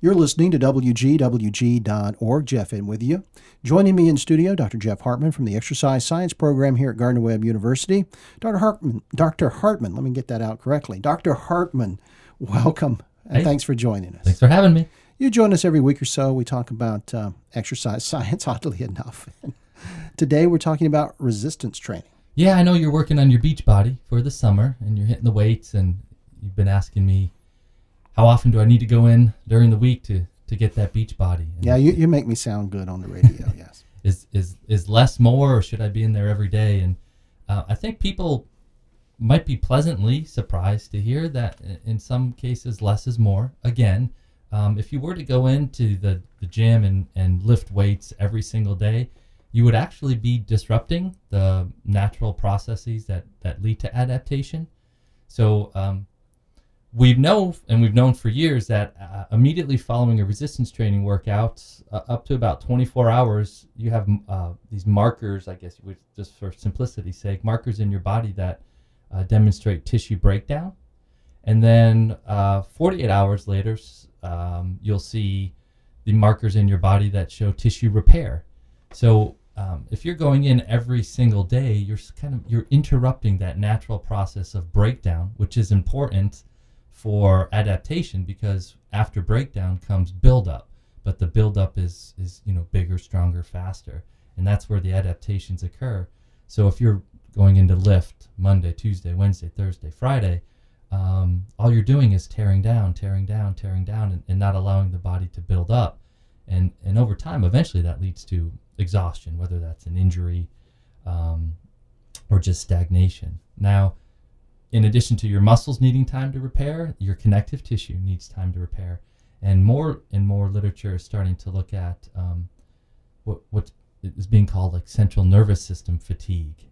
You're listening to WGWG.org. Jeff in with you. Joining me in studio, Dr. Jeff Hartman from the Exercise Science Program here at Gardner Webb University. Dr. Hartman, Dr. Hartman, let me get that out correctly. Dr. Hartman, welcome and Hey. thanks for joining us. Thanks for having me. You join us every week or so. We talk about uh, exercise science, oddly enough. Today we're talking about resistance training. Yeah, I know you're working on your beach body for the summer and you're hitting the weights and you've been asking me how often do I need to go in during the week to, to get that beach body? And Yeah, you, you make me sound good on the radio, yes. is, is, is less more or should I be in there every day? And uh, I think people might be pleasantly surprised to hear that in some cases less is more. Again, um, if you were to go into the, the gym and, and lift weights every single day, you would actually be disrupting the natural processes that, that lead to adaptation. So um, we know, and we've known for years, that uh, immediately following a resistance training workout, uh, up to about 24 hours, you have uh, these markers, I guess, which just for simplicity's sake, markers in your body that uh, demonstrate tissue breakdown. And then uh, 48 hours later, um, you'll see the markers in your body that show tissue repair. So um, if you're going in every single day, you're kind of you're interrupting that natural process of breakdown, which is important for adaptation because after breakdown comes buildup, but the buildup is is you know bigger, stronger, faster, and that's where the adaptations occur. So if you're going into lift Monday, Tuesday, Wednesday, Thursday, Friday, um, all you're doing is tearing down, tearing down, tearing down, and, and not allowing the body to build up. And and over time, eventually, that leads to exhaustion, whether that's an injury um, or just stagnation. Now, in addition to your muscles needing time to repair, your connective tissue needs time to repair. And more and more literature is starting to look at um, what what is being called like central nervous system fatigue,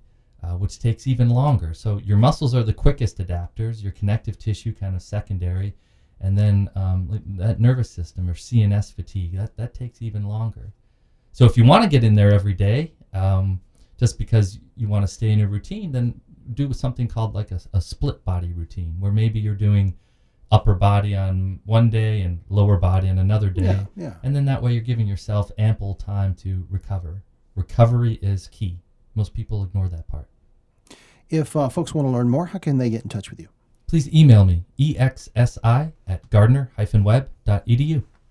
uh, which takes even longer. So your muscles are the quickest adapters, your connective tissue kind of secondary, and then um, that nervous system or CNS fatigue that that takes even longer. So if you want to get in there every day, um, just because you want to stay in a routine, then do something called like a, a split body routine, where maybe you're doing upper body on one day and lower body on another day. Yeah, yeah. And then that way you're giving yourself ample time to recover. Recovery is key. Most people ignore that part. If uh, folks want to learn more, how can they get in touch with you? Please email me, exsi at gardner-webb.edu.